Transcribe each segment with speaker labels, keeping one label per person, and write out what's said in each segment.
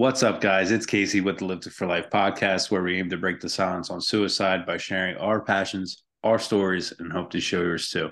Speaker 1: What's up, guys? It's Casey with the Lifted for Life podcast, where we aim to break the silence on suicide by sharing our passions, our stories, and hope to show yours too.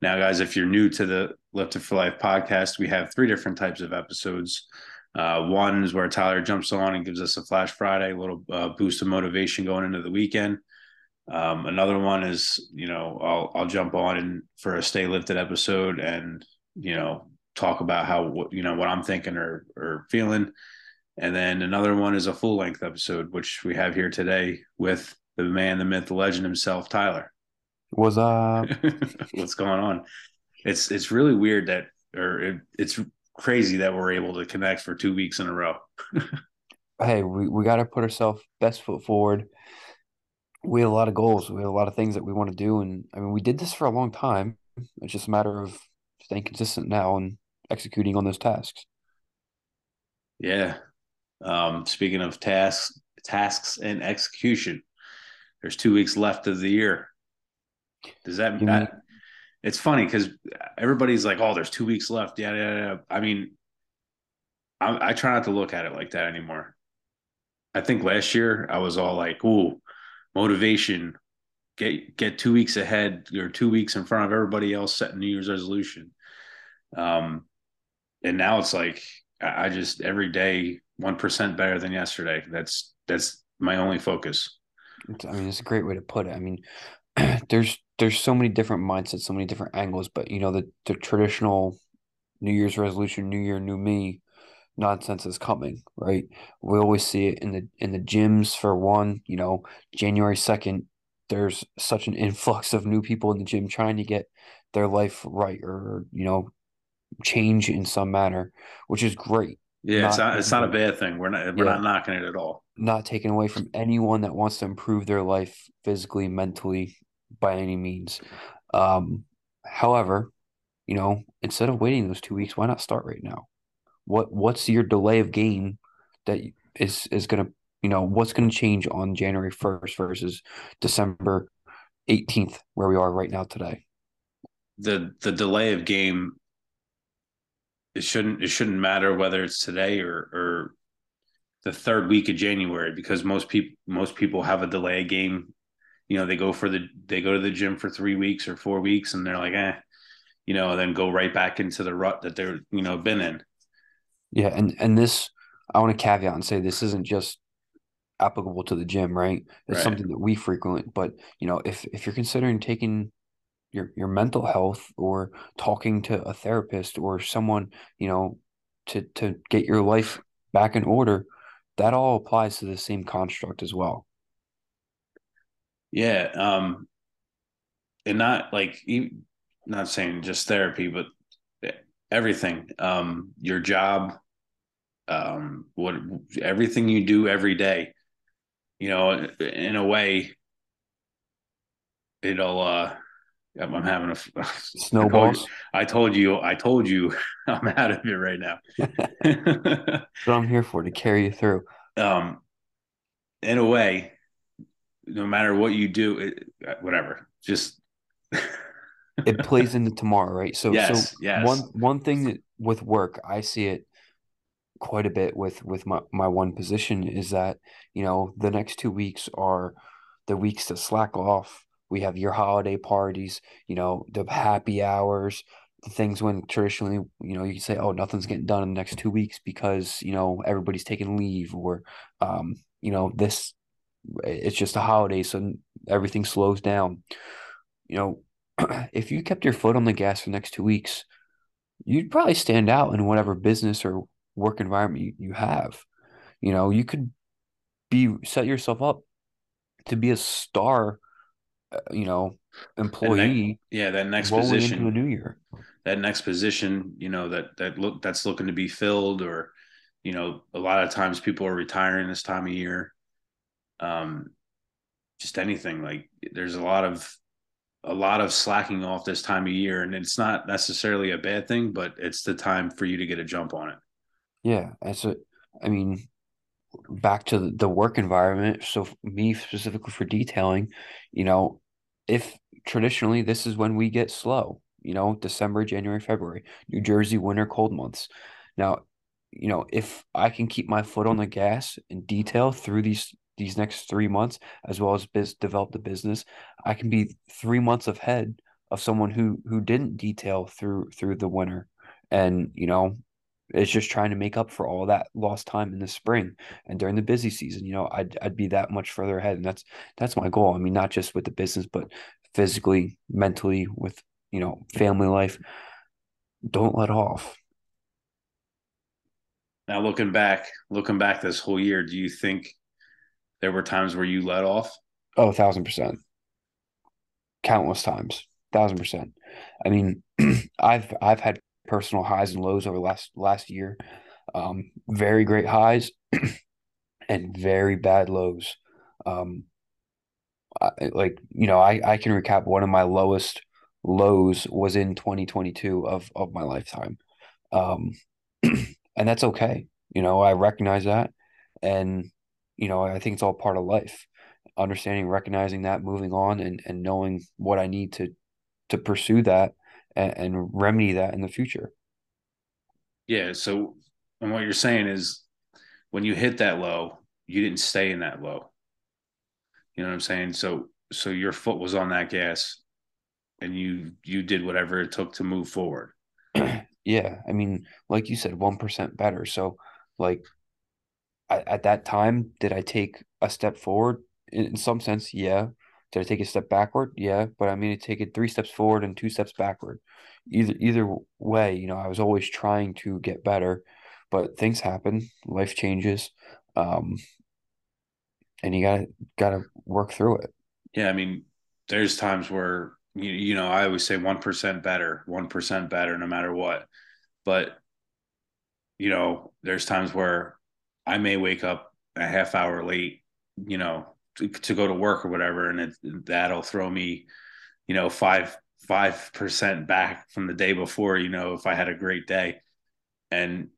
Speaker 1: Now, guys, if you're new to the Lifted for Life podcast, we have three different types of episodes. Uh, one is where Tyler jumps on and gives us a Flash Friday, a little uh, boost of motivation going into the weekend. Um, another one is, you know, I'll I'll jump on and for a Stay Lifted episode and you know talk about how you know what I'm thinking or or feeling. And then another one is a full length episode, which we have here today with the man, the myth, the legend himself, Tyler.
Speaker 2: What's up?
Speaker 1: what's going on? It's it's really weird that or it, it's crazy that we're able to connect for two weeks in a row.
Speaker 2: hey, we, we gotta put ourselves best foot forward. We had a lot of goals. We had a lot of things that we want to do. And I mean we did this for a long time. It's just a matter of staying consistent now and executing on those tasks.
Speaker 1: Yeah. Um, speaking of tasks, tasks and execution, there's two weeks left of the year. Does that, mean that it's funny because everybody's like, "Oh, there's two weeks left." Yeah, yeah, yeah. I mean, I, I try not to look at it like that anymore. I think last year I was all like, "Ooh, motivation, get get two weeks ahead or two weeks in front of everybody else setting New Year's resolution." Um, and now it's like I just every day one percent better than yesterday. That's that's my only focus.
Speaker 2: I mean, it's a great way to put it. I mean, there's there's so many different mindsets, so many different angles, but you know the the traditional New Year's resolution, New Year, New Me nonsense is coming, right? We always see it in the in the gyms for one. You know, January second, there's such an influx of new people in the gym trying to get their life right or you know change in some manner, which is great.
Speaker 1: Yeah, it's not it's not a bad thing. We're not we're yeah, not knocking it at all.
Speaker 2: Not taken away from anyone that wants to improve their life physically, mentally, by any means. Um, however, you know, instead of waiting those two weeks, why not start right now? What what's your delay of game that is is gonna you know what's gonna change on January first versus December eighteenth, where we are right now today?
Speaker 1: The the delay of game it shouldn't it shouldn't matter whether it's today or or the third week of January because most people most people have a delay game. You know, they go for the they go to the gym for three weeks or four weeks and they're like, eh, you know, then go right back into the rut that they're, you know, been in.
Speaker 2: Yeah, and and this I want to caveat and say this isn't just applicable to the gym, right? It's right. something that we frequent. But you know, if if you're considering taking your your mental health or talking to a therapist or someone you know to to get your life back in order that all applies to the same construct as well.
Speaker 1: Yeah um and not like not saying just therapy but everything um your job um what everything you do every day you know in a way it'll uh I'm, having a
Speaker 2: snowball.
Speaker 1: I told you, I told you, I told you I'm out of here right now.
Speaker 2: what I'm here for to carry you through.
Speaker 1: Um, in a way, no matter what you do, it, uh, whatever, just
Speaker 2: it plays into tomorrow, right? So,
Speaker 1: yes,
Speaker 2: so
Speaker 1: yes.
Speaker 2: one one thing that with work, I see it quite a bit with with my my one position is that you know the next two weeks are the weeks to slack off we have your holiday parties, you know, the happy hours, the things when traditionally, you know, you can say, oh, nothing's getting done in the next two weeks because, you know, everybody's taking leave or, um, you know, this, it's just a holiday. So everything slows down. You know, if you kept your foot on the gas for the next two weeks, you'd probably stand out in whatever business or work environment you, you have. You know, you could be set yourself up to be a star you know, employee.
Speaker 1: yeah, that next position
Speaker 2: into the new year.
Speaker 1: That next position, you know, that that look that's looking to be filled, or you know, a lot of times people are retiring this time of year. Um, just anything like there's a lot of a lot of slacking off this time of year, and it's not necessarily a bad thing, but it's the time for you to get a jump on it.
Speaker 2: Yeah, as a, I mean, back to the work environment. So me specifically for detailing, you know, if traditionally this is when we get slow, you know, December, January, February, New Jersey winter cold months. Now, you know, if I can keep my foot on the gas in detail through these these next three months, as well as biz, develop the business, I can be three months ahead of someone who who didn't detail through through the winter, and you know, it's just trying to make up for all that lost time in the spring and during the busy season. You know, I'd I'd be that much further ahead, and that's that's my goal. I mean, not just with the business, but physically, mentally, with you know, family life. Don't let off.
Speaker 1: Now, looking back, looking back this whole year, do you think there were times where you let off?
Speaker 2: Oh, a thousand percent. Countless times. Thousand percent. I mean, I've I've had personal highs and lows over last last year. Um, very great highs and very bad lows. Um, I, like you know, I I can recap one of my lowest lows was in 2022 of of my lifetime. Um, and that's okay. You know, I recognize that, and you know, I think it's all part of life. Understanding, recognizing that, moving on, and and knowing what I need to to pursue that and, and remedy that in the future.
Speaker 1: Yeah. So, and what you're saying is, when you hit that low, you didn't stay in that low. You know what I'm saying? So, so your foot was on that gas, and you you did whatever it took to move forward.
Speaker 2: yeah, I mean, like you said, one percent better. So, like, I, at that time, did I take a step forward? In some sense, yeah. Did I take a step backward? Yeah, but I mean, to take it three steps forward and two steps backward. Either either way, you know, I was always trying to get better, but things happen, life changes, um, and you gotta gotta work through it.
Speaker 1: Yeah, I mean, there's times where you, you know I always say one percent better, one percent better, no matter what. But you know, there's times where I may wake up a half hour late, you know, to, to go to work or whatever, and it, that'll throw me, you know, five five percent back from the day before. You know, if I had a great day, and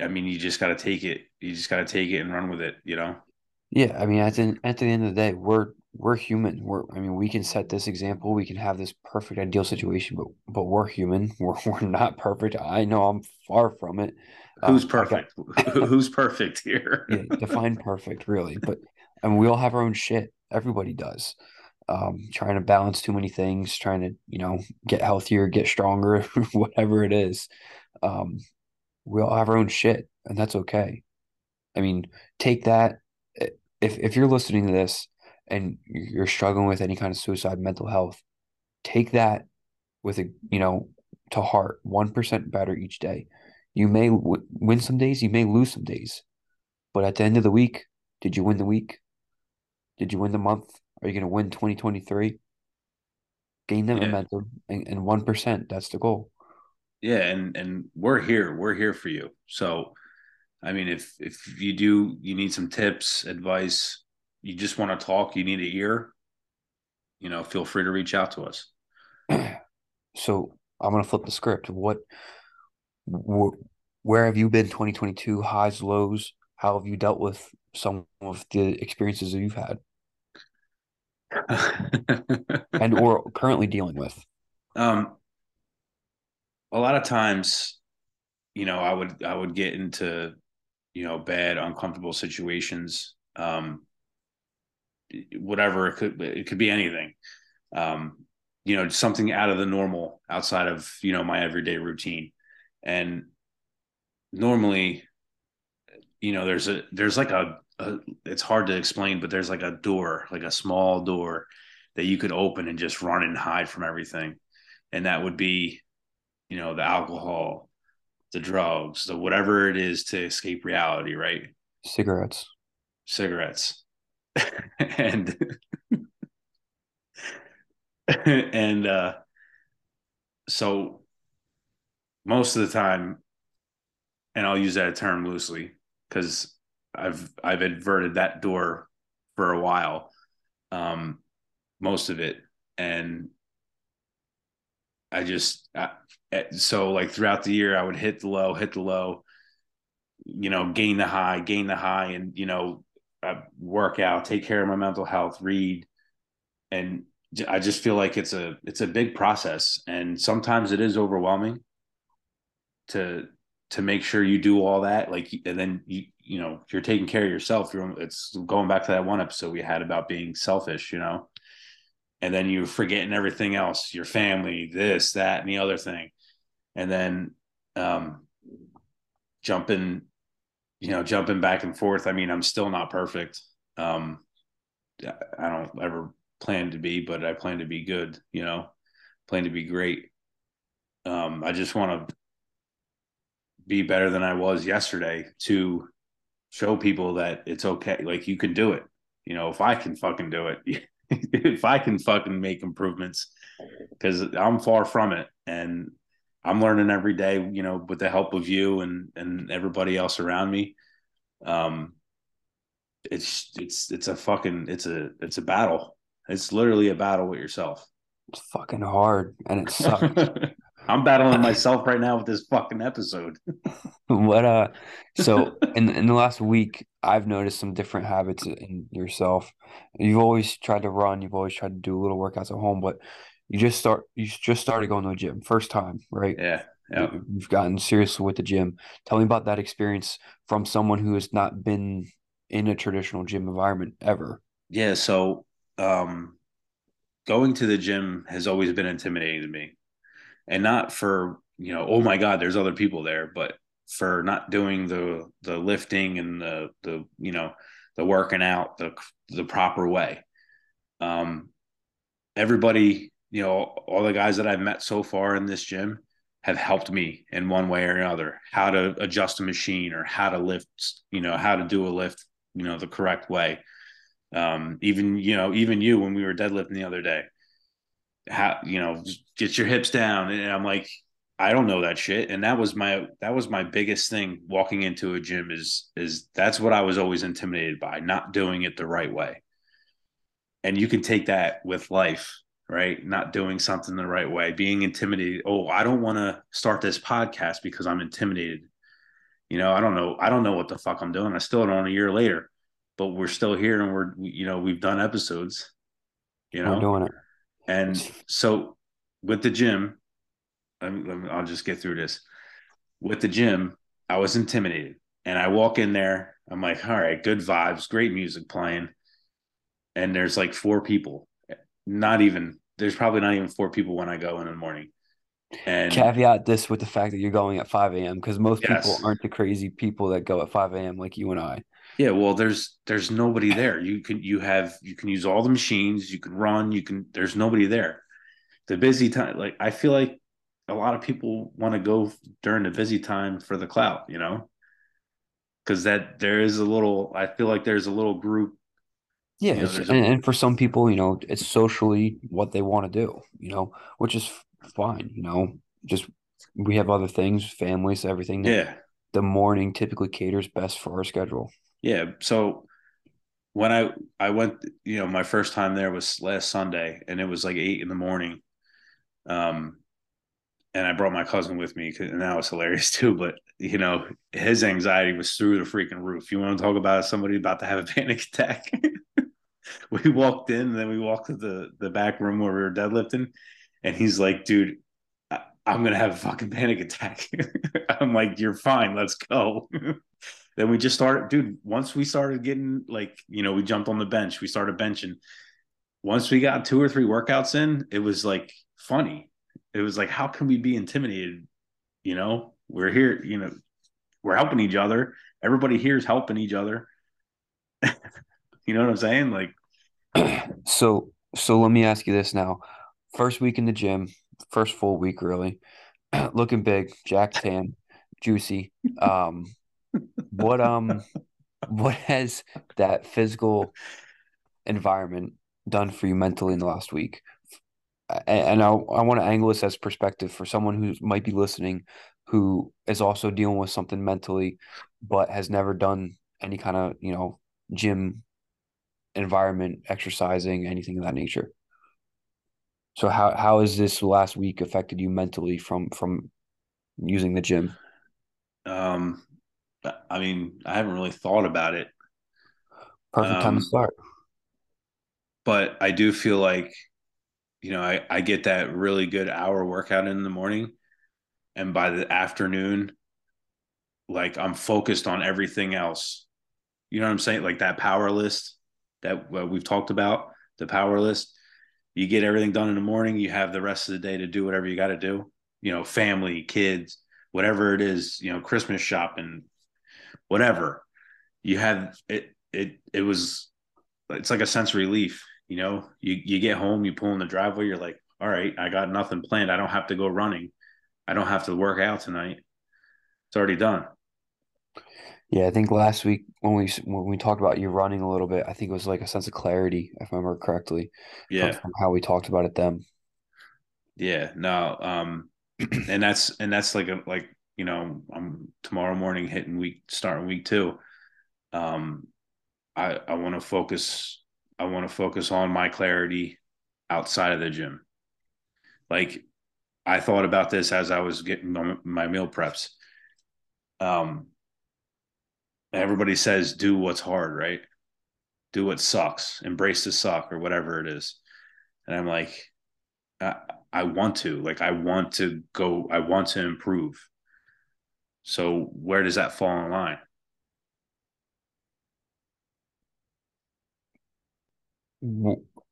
Speaker 1: I mean, you just got to take it. You just got to take it and run with it. You know.
Speaker 2: Yeah, I mean, at the at the end of the day, we're we're human. We're I mean, we can set this example. We can have this perfect ideal situation, but but we're human. We're we're not perfect. I know I'm far from it.
Speaker 1: Who's um, perfect? Got, Who's perfect here?
Speaker 2: yeah, define perfect, really. But Mean, we all have our own shit. Everybody does. Um, trying to balance too many things, trying to you know get healthier, get stronger, whatever it is. Um, we all have our own shit, and that's okay. I mean, take that. If if you're listening to this and you're struggling with any kind of suicide, mental health, take that with a you know to heart. One percent better each day. You may w- win some days, you may lose some days, but at the end of the week, did you win the week? Did you win the month? Are you going to win 2023? Gain that yeah. momentum and, and 1%. That's the goal.
Speaker 1: Yeah. And, and we're here. We're here for you. So, I mean, if, if you do, you need some tips, advice, you just want to talk, you need an ear, you know, feel free to reach out to us.
Speaker 2: so I'm going to flip the script. What, wh- where have you been 2022? Highs, lows? How have you dealt with some of the experiences that you've had? and or currently dealing with?
Speaker 1: Um, a lot of times, you know, I would I would get into, you know, bad, uncomfortable situations. Um, whatever it could it could be anything. Um, you know, something out of the normal outside of you know my everyday routine, and normally, you know, there's a there's like a a, it's hard to explain, but there's like a door, like a small door that you could open and just run and hide from everything. And that would be, you know, the alcohol, the drugs, the whatever it is to escape reality, right?
Speaker 2: Cigarettes.
Speaker 1: Cigarettes. and and uh so most of the time and I'll use that term loosely because I've I've adverted that door for a while, um, most of it, and I just I, so like throughout the year I would hit the low, hit the low, you know, gain the high, gain the high, and you know, I work out, take care of my mental health, read, and I just feel like it's a it's a big process, and sometimes it is overwhelming to to make sure you do all that like and then you you know you're taking care of yourself you're it's going back to that one episode we had about being selfish you know? And then you're forgetting everything else your family this that and the other thing. And then um jumping you know jumping back and forth. I mean i'm still not perfect. Um i don't ever plan to be but i plan to be good you know plan to be great. Um i just want to be better than i was yesterday to show people that it's okay like you can do it. You know if i can fucking do it if i can fucking make improvements because i'm far from it. And i'm learning every day you know with the help of you and and everybody else around me. Um it's it's it's a fucking it's a it's a battle. It's literally a battle with yourself.
Speaker 2: It's fucking hard and it sucks
Speaker 1: i'm battling myself right now with this fucking episode
Speaker 2: what uh so in in the last week i've noticed some different habits in yourself you've always tried to run you've always tried to do little workouts at home but you just start you just started going to the gym first time right
Speaker 1: yeah yeah.
Speaker 2: You've gotten serious with the gym. Tell me about that experience from someone who has not been in a traditional gym environment ever.
Speaker 1: Yeah. So, um, going to the gym has always been intimidating to me. And not for, you know, oh my God, there's other people there, but for not doing the the lifting and the the you know the working out the the proper way. Um, everybody, you know, all the guys that I've met so far in this gym, have helped me in one way or another how to adjust a machine or how to lift you know how to do a lift you know the correct way um even you know even you when we were deadlifting the other day how you know get your hips down and i'm like i don't know that shit and that was my that was my biggest thing walking into a gym is is that's what i was always intimidated by not doing it the right way and you can take that with life right? Not doing something the right way, being intimidated. Oh, I don't want to start this podcast because I'm intimidated. You know, I don't know. I don't know what the fuck I'm doing. I still don't a year later, but we're still here and we're, you know, we've done episodes, you know,
Speaker 2: we're doing it.
Speaker 1: And so with the gym, I'll just get through this. With the gym, I was intimidated and I walk in there. I'm like, all right, good vibes, great music playing. And there's like four people not even there's probably not even four people when I go in the morning.
Speaker 2: And caveat this with the fact that you're going at 5 a.m. because most yes. people aren't the crazy people that go at 5 a.m. like you and I.
Speaker 1: Yeah, well, there's there's nobody there. You can you have you can use all the machines. You can run. You can. There's nobody there. The busy time, like I feel like a lot of people want to go during the busy time for the clout. You know, because that there is a little. I feel like there's a little group
Speaker 2: yeah, you know, and, a, and for some people, you know, it's socially what they want to do, you know, which is fine, you know. Just we have other things, families, everything.
Speaker 1: yeah.
Speaker 2: The morning typically caters best for our schedule.
Speaker 1: Yeah. So when I I went, you know, my first time there was last Sunday, and it was like eight in the morning. Um, and I brought my cousin with me, and that was hilarious too. But you know, his anxiety was through the freaking roof. You want to talk about somebody about to have a panic attack? we walked in, and then we walked to the the back room where we were deadlifting, and he's like, "Dude, I, am gonna have a fucking panic attack." I'm like, "You're fine, let's go." Then we just started, dude. Once we started getting like, you know, we jumped on the bench, we started benching. Once we got two or three workouts in, it was like funny. It was like, how can we be intimidated? You know, we're here. You know, we're helping each other. Everybody here is helping each other. you know what I'm saying? Like,
Speaker 2: so so let me ask you this now. First week in the gym, first full week really. Looking big, Jack tan, juicy. Um what um what has that physical environment done for you mentally in the last week? And I, I want to angle this as perspective for someone who might be listening who is also dealing with something mentally but has never done any kind of you know gym environment, exercising, anything of that nature. So how how has this last week affected you mentally from from using the gym?
Speaker 1: Um, I mean, I haven't really thought about it.
Speaker 2: Perfect um, time to um, start.
Speaker 1: But I do feel like, you know, I I get that really good hour workout in the morning, and by the afternoon, like I'm focused on everything else. You know what I'm saying? Like that power list that we've talked about, the power list. You get everything done in the morning, you have the rest of the day to do whatever you got to do. You know, family, kids, whatever it is, you know, Christmas shopping, whatever. You had it it it was it's like a sense of relief, you know. You you get home, you pull in the driveway, you're like, all right, I got nothing planned. I don't have to go running. I don't have to work out tonight. It's already done.
Speaker 2: Yeah, I think last week when we when we talked about you running a little bit, I think it was like a sense of clarity, if I remember correctly.
Speaker 1: Yeah.
Speaker 2: From, from how we talked about it then.
Speaker 1: Yeah. No. Um, and that's and that's like a like you know I'm tomorrow morning hitting week starting week two. Um, I I want to focus. I want to focus on my clarity outside of the gym. Like I thought about this as I was getting my meal preps. Um, everybody says do what's hard, right? Do what sucks, embrace the suck or whatever it is. And I'm like, I, I want to, like, I want to go, I want to improve. So where does that fall in line?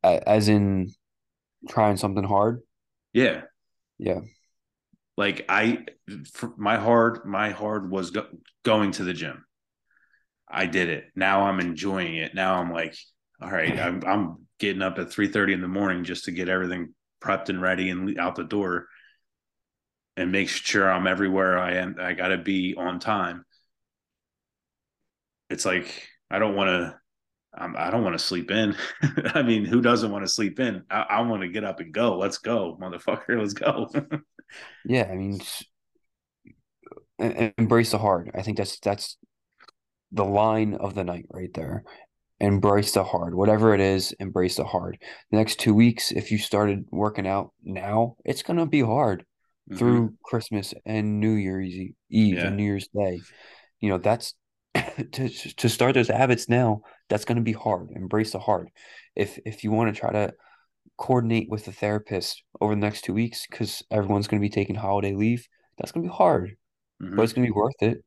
Speaker 2: As in trying something hard?
Speaker 1: Yeah.
Speaker 2: Yeah.
Speaker 1: Like I, my hard, my hard was go, going to the gym. I did it. Now I'm enjoying it. Now I'm like, all right, I'm, I'm getting up at 3:30 in the morning just to get everything prepped and ready and out the door and make sure I'm everywhere I am. I got to be on time. It's like I don't want to. I don't want to sleep in. I mean, who doesn't want to sleep in? I, I want to get up and go. Let's go, motherfucker. Let's go.
Speaker 2: yeah, I mean, embrace the hard. I think that's that's the line of the night right there. Embrace the hard. Whatever it is, embrace the hard. The next two weeks, if you started working out now, it's gonna be hard mm-hmm. through Christmas and New Year's Eve yeah. and New Year's Day. You know, that's to to start those habits now, that's gonna be hard. Embrace the hard. If if you want to try to coordinate with the therapist over the next two weeks because everyone's going to be taking holiday leave. That's going to be hard, mm-hmm. but it's going to be worth it.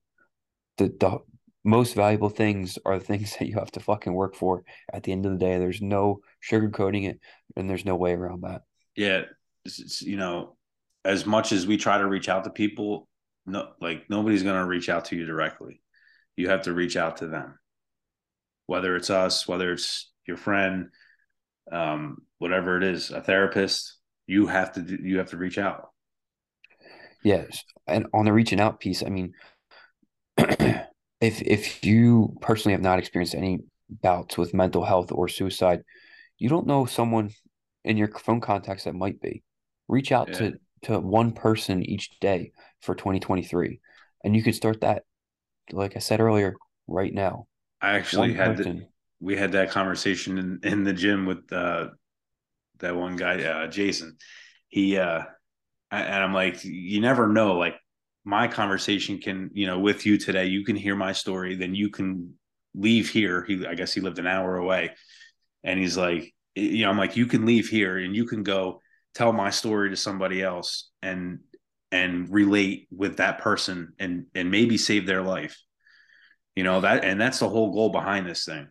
Speaker 2: The, the most valuable things are the things that you have to fucking work for at the end of the day. There's no sugarcoating it, and there's no way around that.
Speaker 1: Yeah, it's, you know, as much as we try to reach out to people, no, like nobody's gonna reach out to you directly. You have to reach out to them, whether it's us, whether it's your friend, um, whatever it is, a therapist. You have to do, you have to reach out.
Speaker 2: Yes, and on the reaching out piece, I mean. if if you personally have not experienced any bouts with mental health or suicide, you don't know someone in your phone contacts that might be. Reach out yeah. to to one person each day for 2023, and you could start that. Like I said earlier, right now.
Speaker 1: I actually one had the, we had that conversation in, in the gym with uh, that one guy, uh, Jason. He uh, and I'm like, you never know. Like my conversation can, you know, with you today, you can hear my story, then you can leave here. He, I guess he lived an hour away. And he's like, you know, I'm like, you can leave here and you can go tell my story to somebody else and, and relate with that person and, and maybe save their life. You know, that, and that's the whole goal behind this thing.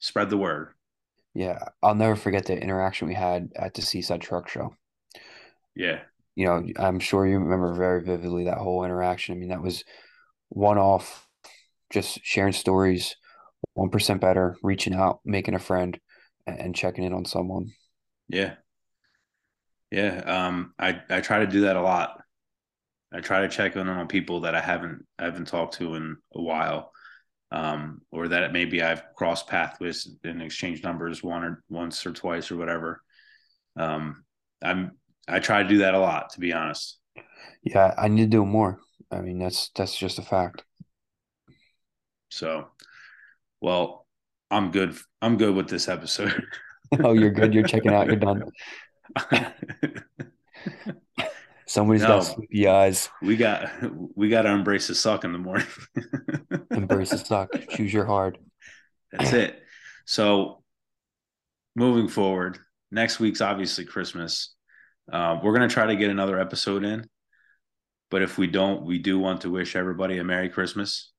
Speaker 1: Spread the word.
Speaker 2: Yeah. I'll never forget the interaction we had at the Seaside Truck Show.
Speaker 1: Yeah
Speaker 2: you know, I'm sure you remember very vividly that whole interaction. I mean, that was one off, just sharing stories, 1% better, reaching out, making a friend, and checking in on someone.
Speaker 1: Yeah. Yeah. Um, I, I try to do that a lot. I try to check in on people that I haven't, I haven't talked to in a while. Um, or that maybe I've crossed paths with and exchanged numbers one or once or twice or whatever. Um, I'm I try to do that a lot, to be honest.
Speaker 2: Yeah, I need to do more. I mean, that's that's just a fact.
Speaker 1: So, well, I'm good. I'm good with this episode.
Speaker 2: oh, you're good. You're checking out. You're done. Somebody's no, got sleepy eyes.
Speaker 1: We got we got to embrace the suck in the morning.
Speaker 2: embrace the suck. Choose your hard.
Speaker 1: That's it. So, moving forward, next week's obviously Christmas. Uh, we're gonna try to get another episode in. But if we don't, we do want to wish everybody a Merry Christmas.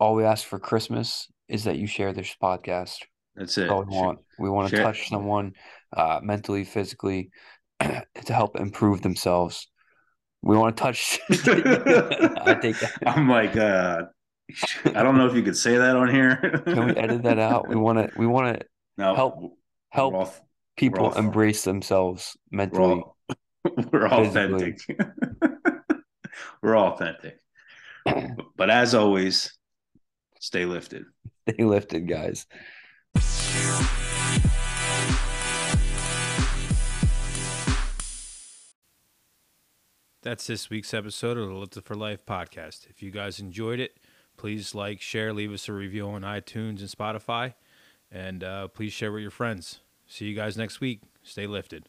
Speaker 2: All we ask for Christmas is that you share this podcast.
Speaker 1: That's it.
Speaker 2: That's we want. We want to
Speaker 1: Share-
Speaker 2: touch someone uh, mentally, physically, to help improve themselves. We want to touch. I think that.
Speaker 1: I'm like, uh, I don't know if you could say that on here.
Speaker 2: Can we edit that out? We want to. We want to
Speaker 1: No,
Speaker 2: help- help
Speaker 1: all-
Speaker 2: people embrace themselves
Speaker 1: We're
Speaker 2: mentally.
Speaker 1: all, we're authentic. we're authentic. But as always, stay lifted.
Speaker 2: Stay lifted, guys.
Speaker 3: That's this week's episode of the Lifted for Life podcast. If you guys enjoyed it, please like, share, leave us a review on iTunes and Spotify, and uh, please share with your friends. See you guys next week. Stay lifted.